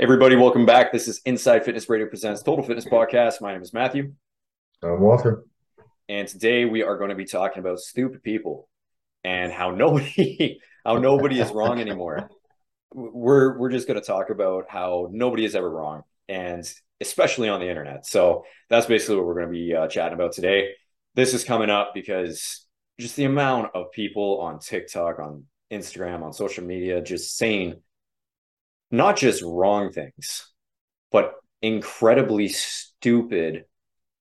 Everybody, welcome back. This is Inside Fitness Radio presents Total Fitness Podcast. My name is Matthew. I'm Walter. And today we are going to be talking about stupid people and how nobody how nobody is wrong anymore. We're we're just going to talk about how nobody is ever wrong and especially on the internet. So that's basically what we're going to be uh, chatting about today. This is coming up because just the amount of people on TikTok, on Instagram, on social media just saying not just wrong things, but incredibly stupid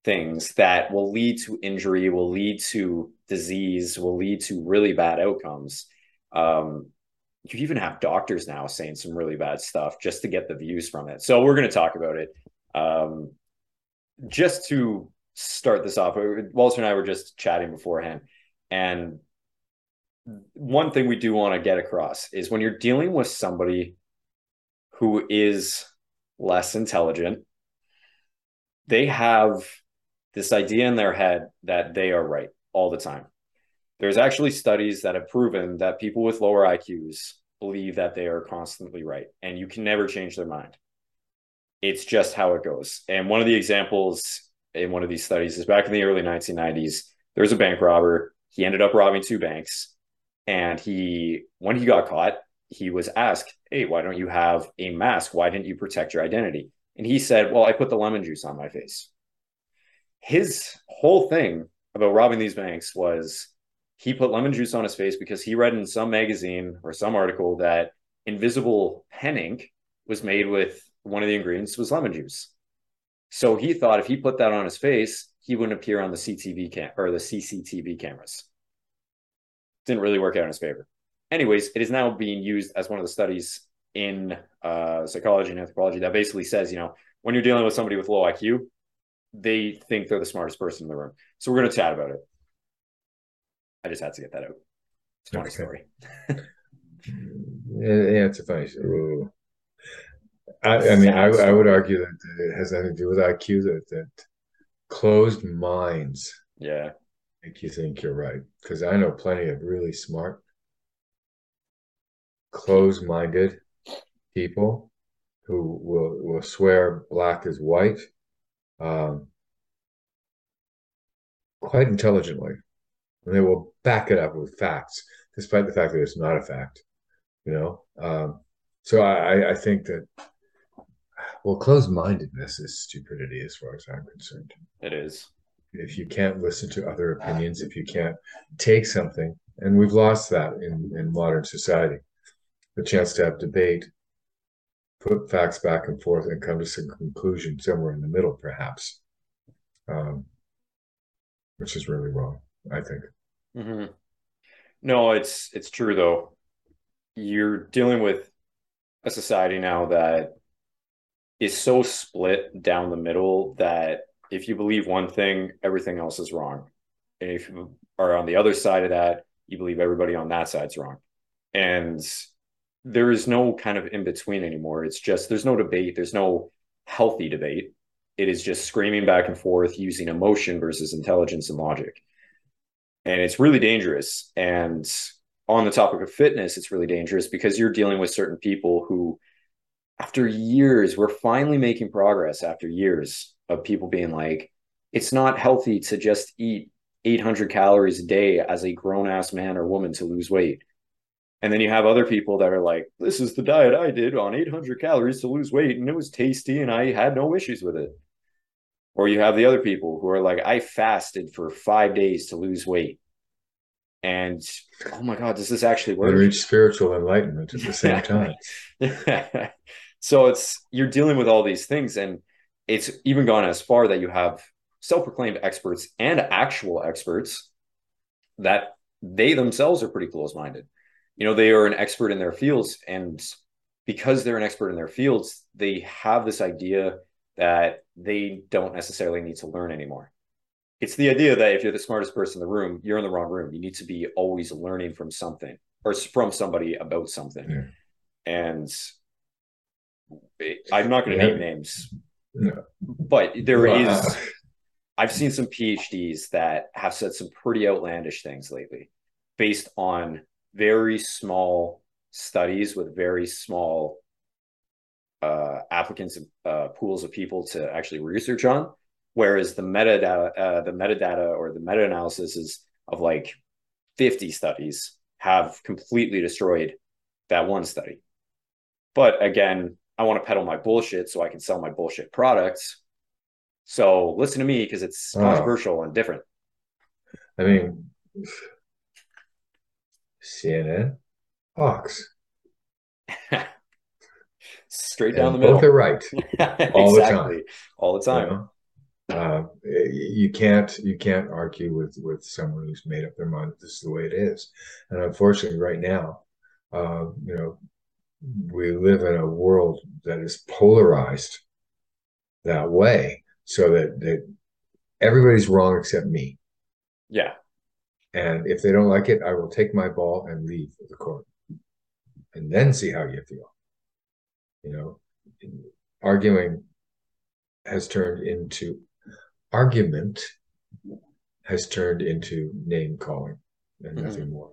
things that will lead to injury, will lead to disease, will lead to really bad outcomes. Um, you even have doctors now saying some really bad stuff just to get the views from it. So we're going to talk about it. Um, just to start this off, Walter and I were just chatting beforehand, and one thing we do want to get across is when you're dealing with somebody who is less intelligent, they have this idea in their head that they are right all the time. There's actually studies that have proven that people with lower IQs believe that they are constantly right, and you can never change their mind. It's just how it goes. And one of the examples in one of these studies is back in the early 1990s, there was a bank robber. He ended up robbing two banks. And he, when he got caught, he was asked, Hey, why don't you have a mask? Why didn't you protect your identity? And he said, Well, I put the lemon juice on my face. His whole thing about robbing these banks was he put lemon juice on his face because he read in some magazine or some article that invisible pen ink was made with one of the ingredients was lemon juice. So he thought if he put that on his face, he wouldn't appear on the CTV cam or the CCTV cameras. Didn't really work out in his favor anyways, it is now being used as one of the studies in uh, psychology and anthropology that basically says, you know, when you're dealing with somebody with low IQ, they think they're the smartest person in the room. So we're going to chat about it. I just had to get that out. It's a funny okay. story. yeah, it's a funny story. I, I mean, I, I, would argue that it has nothing to do with IQ. That that closed minds, yeah, make you think you're right. Because I know plenty of really smart close-minded people who will will swear black is white um, quite intelligently. And they will back it up with facts despite the fact that it's not a fact you know? Um, so I, I think that well closed-mindedness is stupidity as far as i'm concerned. It is. If you can't listen to other opinions if you can't take something and we've lost that in, in modern society the chance to have debate, put facts back and forth, and come to some conclusion somewhere in the middle, perhaps, um, which is really wrong, I think. Mm-hmm. No, it's it's true though. You're dealing with a society now that is so split down the middle that if you believe one thing, everything else is wrong. And if you are on the other side of that, you believe everybody on that side's wrong. And there is no kind of in between anymore. It's just there's no debate, there's no healthy debate. It is just screaming back and forth using emotion versus intelligence and logic. And it's really dangerous. And on the topic of fitness, it's really dangerous because you're dealing with certain people who, after years, we're finally making progress after years of people being like, it's not healthy to just eat 800 calories a day as a grown ass man or woman to lose weight and then you have other people that are like, this is the diet I did on 800 calories to lose weight, and it was tasty, and I had no issues with it. Or you have the other people who are like, I fasted for five days to lose weight. And oh my God, does this actually work? They reach spiritual enlightenment at the same time. so it's you're dealing with all these things, and it's even gone as far that you have self-proclaimed experts and actual experts that they themselves are pretty close-minded you know they are an expert in their fields and because they're an expert in their fields they have this idea that they don't necessarily need to learn anymore it's the idea that if you're the smartest person in the room you're in the wrong room you need to be always learning from something or from somebody about something yeah. and i'm not going to yeah. name names no. but there is uh, i've seen some phds that have said some pretty outlandish things lately based on very small studies with very small uh, applicants uh, pools of people to actually research on, whereas the metadata uh, the metadata or the meta analysis is of like 50 studies have completely destroyed that one study. But again, I want to peddle my bullshit so I can sell my bullshit products. So listen to me because it's oh. controversial and different. I mean, CNN, Fox. Straight down and the middle. Both are right. all exactly. the time. All the time. You, know? uh, you can't you can't argue with with someone who's made up their mind this is the way it is. And unfortunately, right now, uh, you know, we live in a world that is polarized that way, so that that everybody's wrong except me. Yeah. And if they don't like it, I will take my ball and leave the court and then see how you feel. You know, arguing has turned into argument has turned into name calling and mm-hmm. nothing more.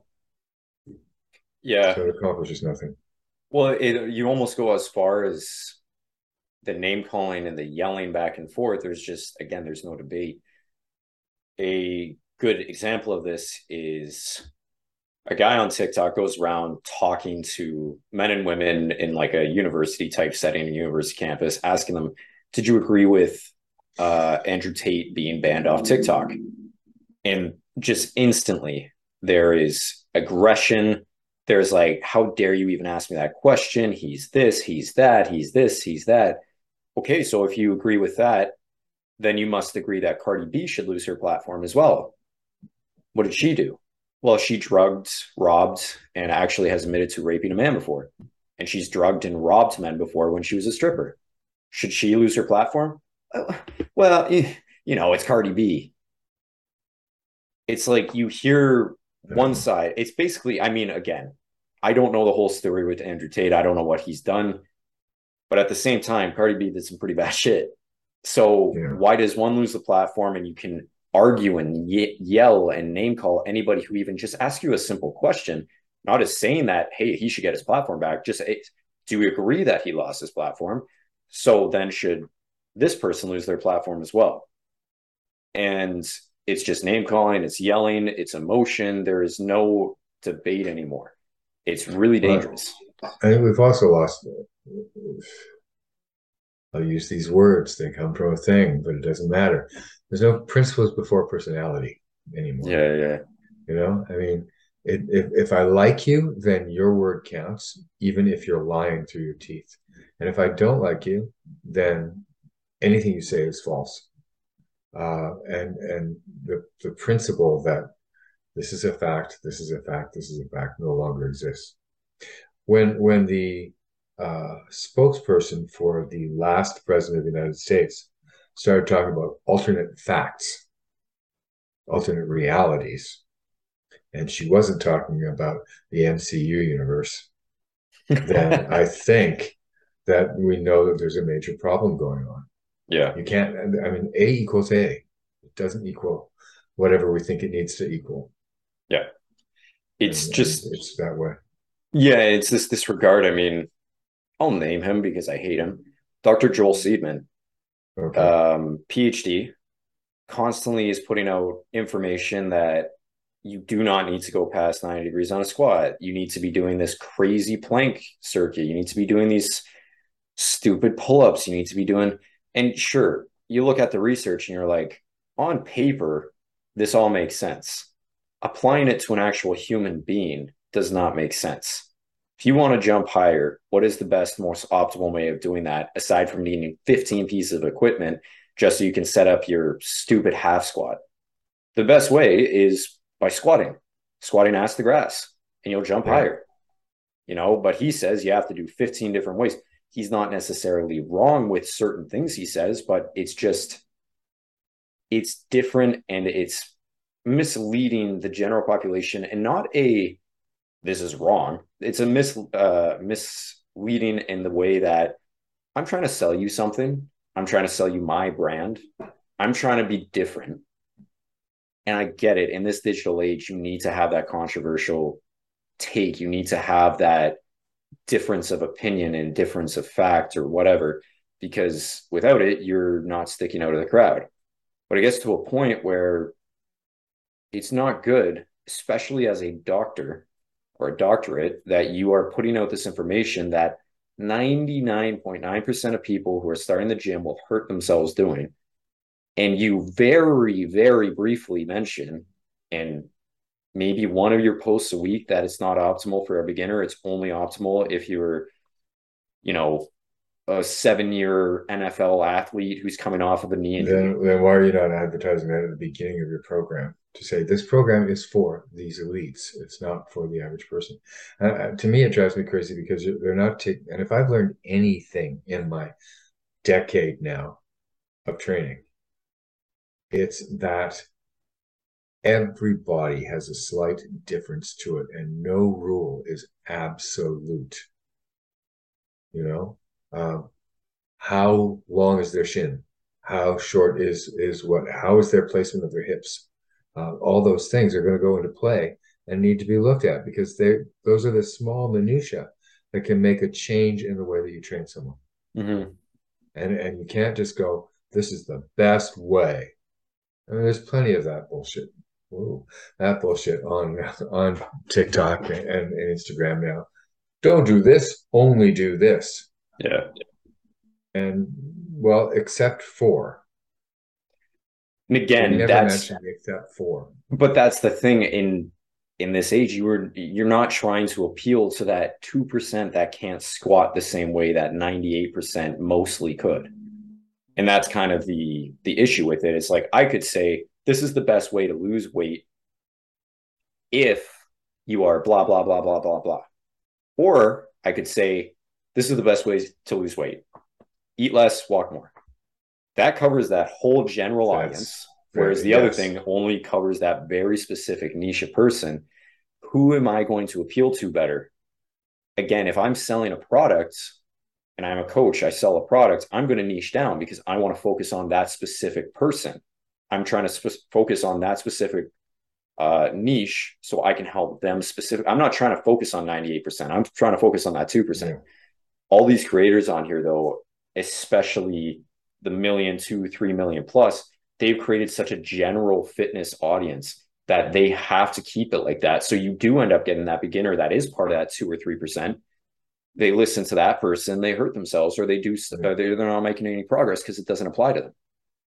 Yeah. So it accomplishes nothing. Well, it, you almost go as far as the name calling and the yelling back and forth. There's just, again, there's no debate. A good example of this is a guy on TikTok goes around talking to men and women in like a university type setting, university campus, asking them, Did you agree with uh, Andrew Tate being banned off TikTok? And just instantly, there is aggression. There's like, How dare you even ask me that question? He's this, he's that, he's this, he's that. Okay, so if you agree with that, then you must agree that Cardi B should lose her platform as well what did she do? Well, she drugged, robbed, and actually has admitted to raping a man before. And she's drugged and robbed men before when she was a stripper. Should she lose her platform? Uh, well, you know, it's Cardi B. It's like you hear one side. It's basically, I mean, again, I don't know the whole story with Andrew Tate. I don't know what he's done. But at the same time, Cardi B did some pretty bad shit. So yeah. why does one lose the platform and you can argue and ye- yell and name call anybody who even just asks you a simple question, not as saying that, hey, he should get his platform back. Just do we agree that he lost his platform? So then should this person lose their platform as well? And it's just name calling, it's yelling, it's emotion. There is no debate anymore. It's really dangerous. I think we've also lost. I'll use these words; they come from a thing, but it doesn't matter there's no principles before personality anymore. Yeah, yeah. You know, I mean, it, if if I like you, then your word counts, even if you're lying through your teeth. And if I don't like you, then anything you say is false. Uh, and and the the principle that this is a fact, this is a fact, this is a fact, no longer exists. When when the uh, spokesperson for the last president of the United States started talking about alternate facts, alternate realities. And she wasn't talking about the MCU universe. then I think that we know that there's a major problem going on. Yeah. You can't, I mean, A equals A. It doesn't equal whatever we think it needs to equal. Yeah. It's and, just, it's that way. Yeah. It's this disregard. I mean, I'll name him because I hate him. Dr. Joel Seedman okay. um, PhD, constantly is putting out information that you do not need to go past 90 degrees on a squat. You need to be doing this crazy plank circuit. You need to be doing these stupid pull ups. You need to be doing, and sure, you look at the research and you're like, on paper, this all makes sense. Applying it to an actual human being does not make sense if you want to jump higher, what is the best, most optimal way of doing that aside from needing 15 pieces of equipment just so you can set up your stupid half squat? The best way is by squatting, squatting ass to grass, and you'll jump higher. You know, but he says you have to do 15 different ways. He's not necessarily wrong with certain things he says, but it's just it's different and it's misleading the general population and not a this is wrong. It's a mis uh, misleading in the way that I'm trying to sell you something. I'm trying to sell you my brand. I'm trying to be different. And I get it. In this digital age, you need to have that controversial take. You need to have that difference of opinion and difference of fact or whatever, because without it, you're not sticking out of the crowd. But it gets to a point where it's not good, especially as a doctor or a doctorate, that you are putting out this information that 99.9% of people who are starting the gym will hurt themselves doing. And you very, very briefly mention, and maybe one of your posts a week that it's not optimal for a beginner. It's only optimal if you're, you know, a seven year NFL athlete who's coming off of a knee injury. Then, then why are you not advertising that at the beginning of your program to say this program is for these elites? It's not for the average person. Uh, uh to me, it drives me crazy because they're not taking. And if I've learned anything in my decade now of training, it's that everybody has a slight difference to it and no rule is absolute you know um, how long is their shin how short is is what how is their placement of their hips uh, all those things are going to go into play and need to be looked at because they those are the small minutia that can make a change in the way that you train someone mm-hmm. and and you can't just go this is the best way I mean, there's plenty of that bullshit Whoa, that bullshit on on TikTok and, and Instagram now. Don't do this, only do this. Yeah. And well, except for. And again, that's except for. But that's the thing in in this age, you were you're not trying to appeal to that two percent that can't squat the same way that ninety eight percent mostly could, and that's kind of the the issue with it. It's like I could say this is the best way to lose weight if you are blah, blah, blah, blah, blah, blah. Or I could say, this is the best way to lose weight eat less, walk more. That covers that whole general That's audience. Whereas the yes. other thing only covers that very specific niche of person. Who am I going to appeal to better? Again, if I'm selling a product and I'm a coach, I sell a product, I'm going to niche down because I want to focus on that specific person. I'm trying to sp- focus on that specific uh, niche so I can help them specific. I'm not trying to focus on 98%. I'm trying to focus on that 2%. Yeah. All these creators on here, though, especially the million, two, three million plus, they've created such a general fitness audience that they have to keep it like that. So you do end up getting that beginner that is part of that two or 3%. They listen to that person, they hurt themselves, or they do, they're not making any progress because it doesn't apply to them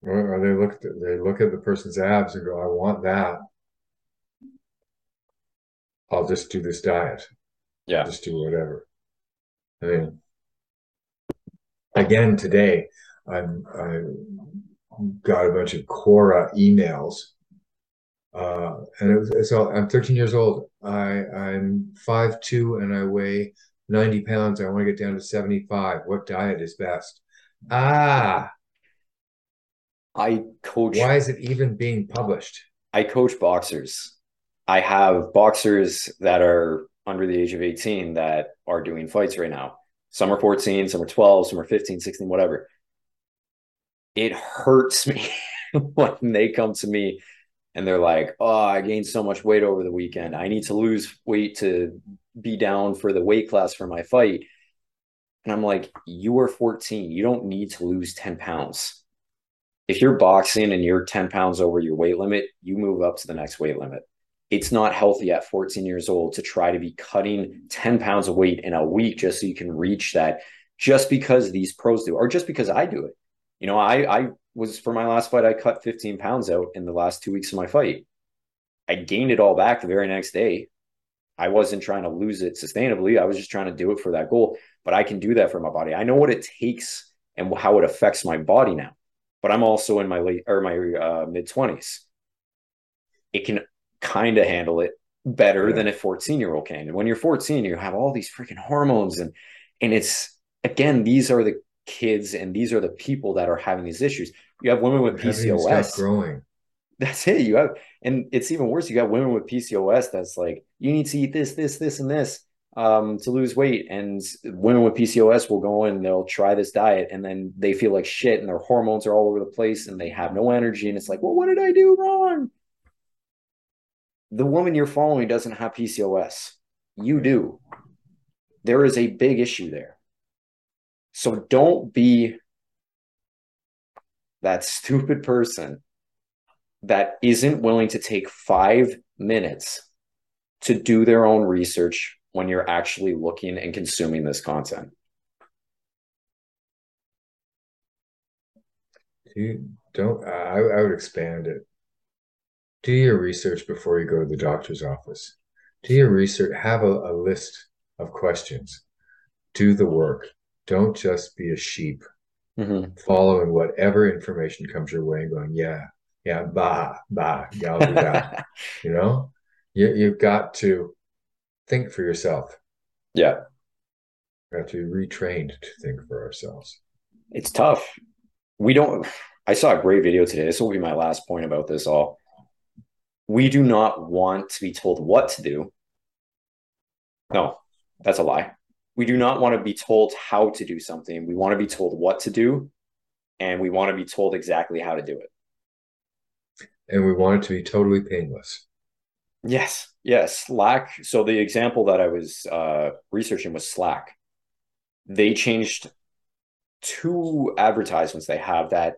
or they look at, they look at the person's abs and go, I want that. I'll just do this diet. Yeah. I'll just do whatever. I mean, again today, I'm I got a bunch of Quora emails, uh, and it was it's all. I'm 13 years old. I I'm five two and I weigh 90 pounds. I want to get down to 75. What diet is best? Ah, I coach. Why is it even being published? I coach boxers. I have boxers that are under the age of 18 that are doing fights right now. Some are 14, some are 12, some are 15, 16, whatever. It hurts me when they come to me and they're like, Oh, I gained so much weight over the weekend. I need to lose weight to be down for the weight class for my fight. And I'm like, You are 14. You don't need to lose 10 pounds if you're boxing and you're 10 pounds over your weight limit, you move up to the next weight limit. It's not healthy at 14 years old to try to be cutting 10 pounds of weight in a week just so you can reach that just because these pros do, or just because I do it. You know, I, I was for my last fight, I cut 15 pounds out in the last two weeks of my fight. I gained it all back the very next day. I wasn't trying to lose it sustainably. I was just trying to do it for that goal. But I can do that for my body. I know what it takes and how it affects my body now but I'm also in my late or my uh, mid 20s. It can kind of handle it better yeah. than a 14 year old can. And when you're 14, you have all these freaking hormones and and it's again, these are the kids and these are the people that are having these issues. You have women with PCOS growing. That's it. You have, and it's even worse. You got women with PCOS that's like, you need to eat this, this, this, and this um, to lose weight. And women with PCOS will go in, they'll try this diet, and then they feel like shit, and their hormones are all over the place, and they have no energy. And it's like, well, what did I do wrong? The woman you're following doesn't have PCOS. You do. There is a big issue there. So don't be that stupid person that isn't willing to take five minutes to do their own research when you're actually looking and consuming this content. You don't, I, I would expand it. Do your research before you go to the doctor's office. Do your research, have a, a list of questions. Do the work. Don't just be a sheep mm-hmm. following whatever information comes your way and going, yeah, yeah, bah, bah, do that. you know, you, you've got to think for yourself. Yeah. We have to be retrained to think for ourselves. It's tough. We don't, I saw a great video today. This will be my last point about this all. We do not want to be told what to do. No, that's a lie we do not want to be told how to do something. We want to be told what to do, and we want to be told exactly how to do it. And we want it to be totally painless. Yes, yes. Slack. So the example that I was uh, researching was Slack. They changed two advertisements they have that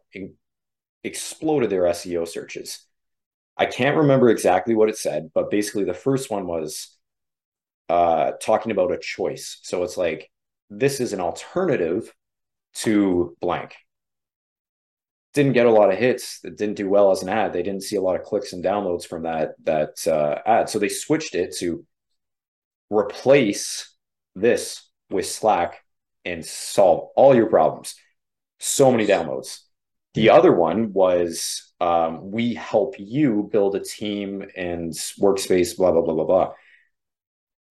exploded their SEO searches. I can't remember exactly what it said, but basically the first one was uh, talking about a choice. So it's like this is an alternative to blank. Didn't get a lot of hits. It didn't do well as an ad. They didn't see a lot of clicks and downloads from that that uh, ad. So they switched it to replace this with Slack and solve all your problems. So many downloads. The other one was um, we help you build a team and workspace, blah, blah, blah, blah, blah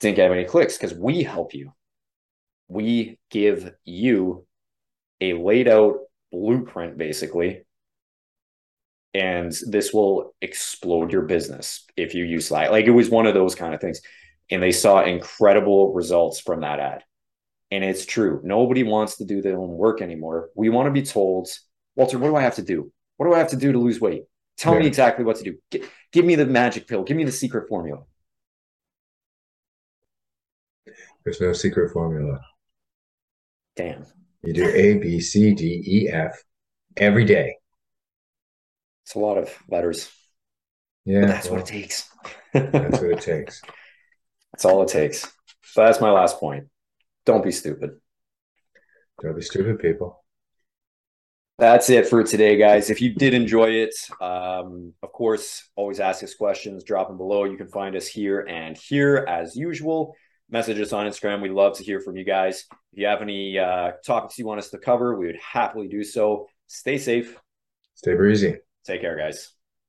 didn't get any clicks because we help you. We give you a laid out blueprint, basically. And this will explode your business if you use Slack. Like it was one of those kind of things. And they saw incredible results from that ad. And it's true. Nobody wants to do their own work anymore. We want to be told, Walter, what do I have to do? What do I have to do to lose weight? Tell yeah. me exactly what to do. G- give me the magic pill. Give me the secret formula. There's no secret formula. Damn. You do A, B, C, D, E, F every day. It's a lot of letters. Yeah. But that's well, what it takes. that's what it takes. That's all it takes. So that's my last point. Don't be stupid. Don't be stupid, people. That's it for today, guys. If you did enjoy it, um, of course, always ask us questions, drop them below. You can find us here and here as usual message us on Instagram. We'd love to hear from you guys. If you have any uh, topics you want us to cover, we would happily do so. Stay safe. Stay breezy. Take care, guys.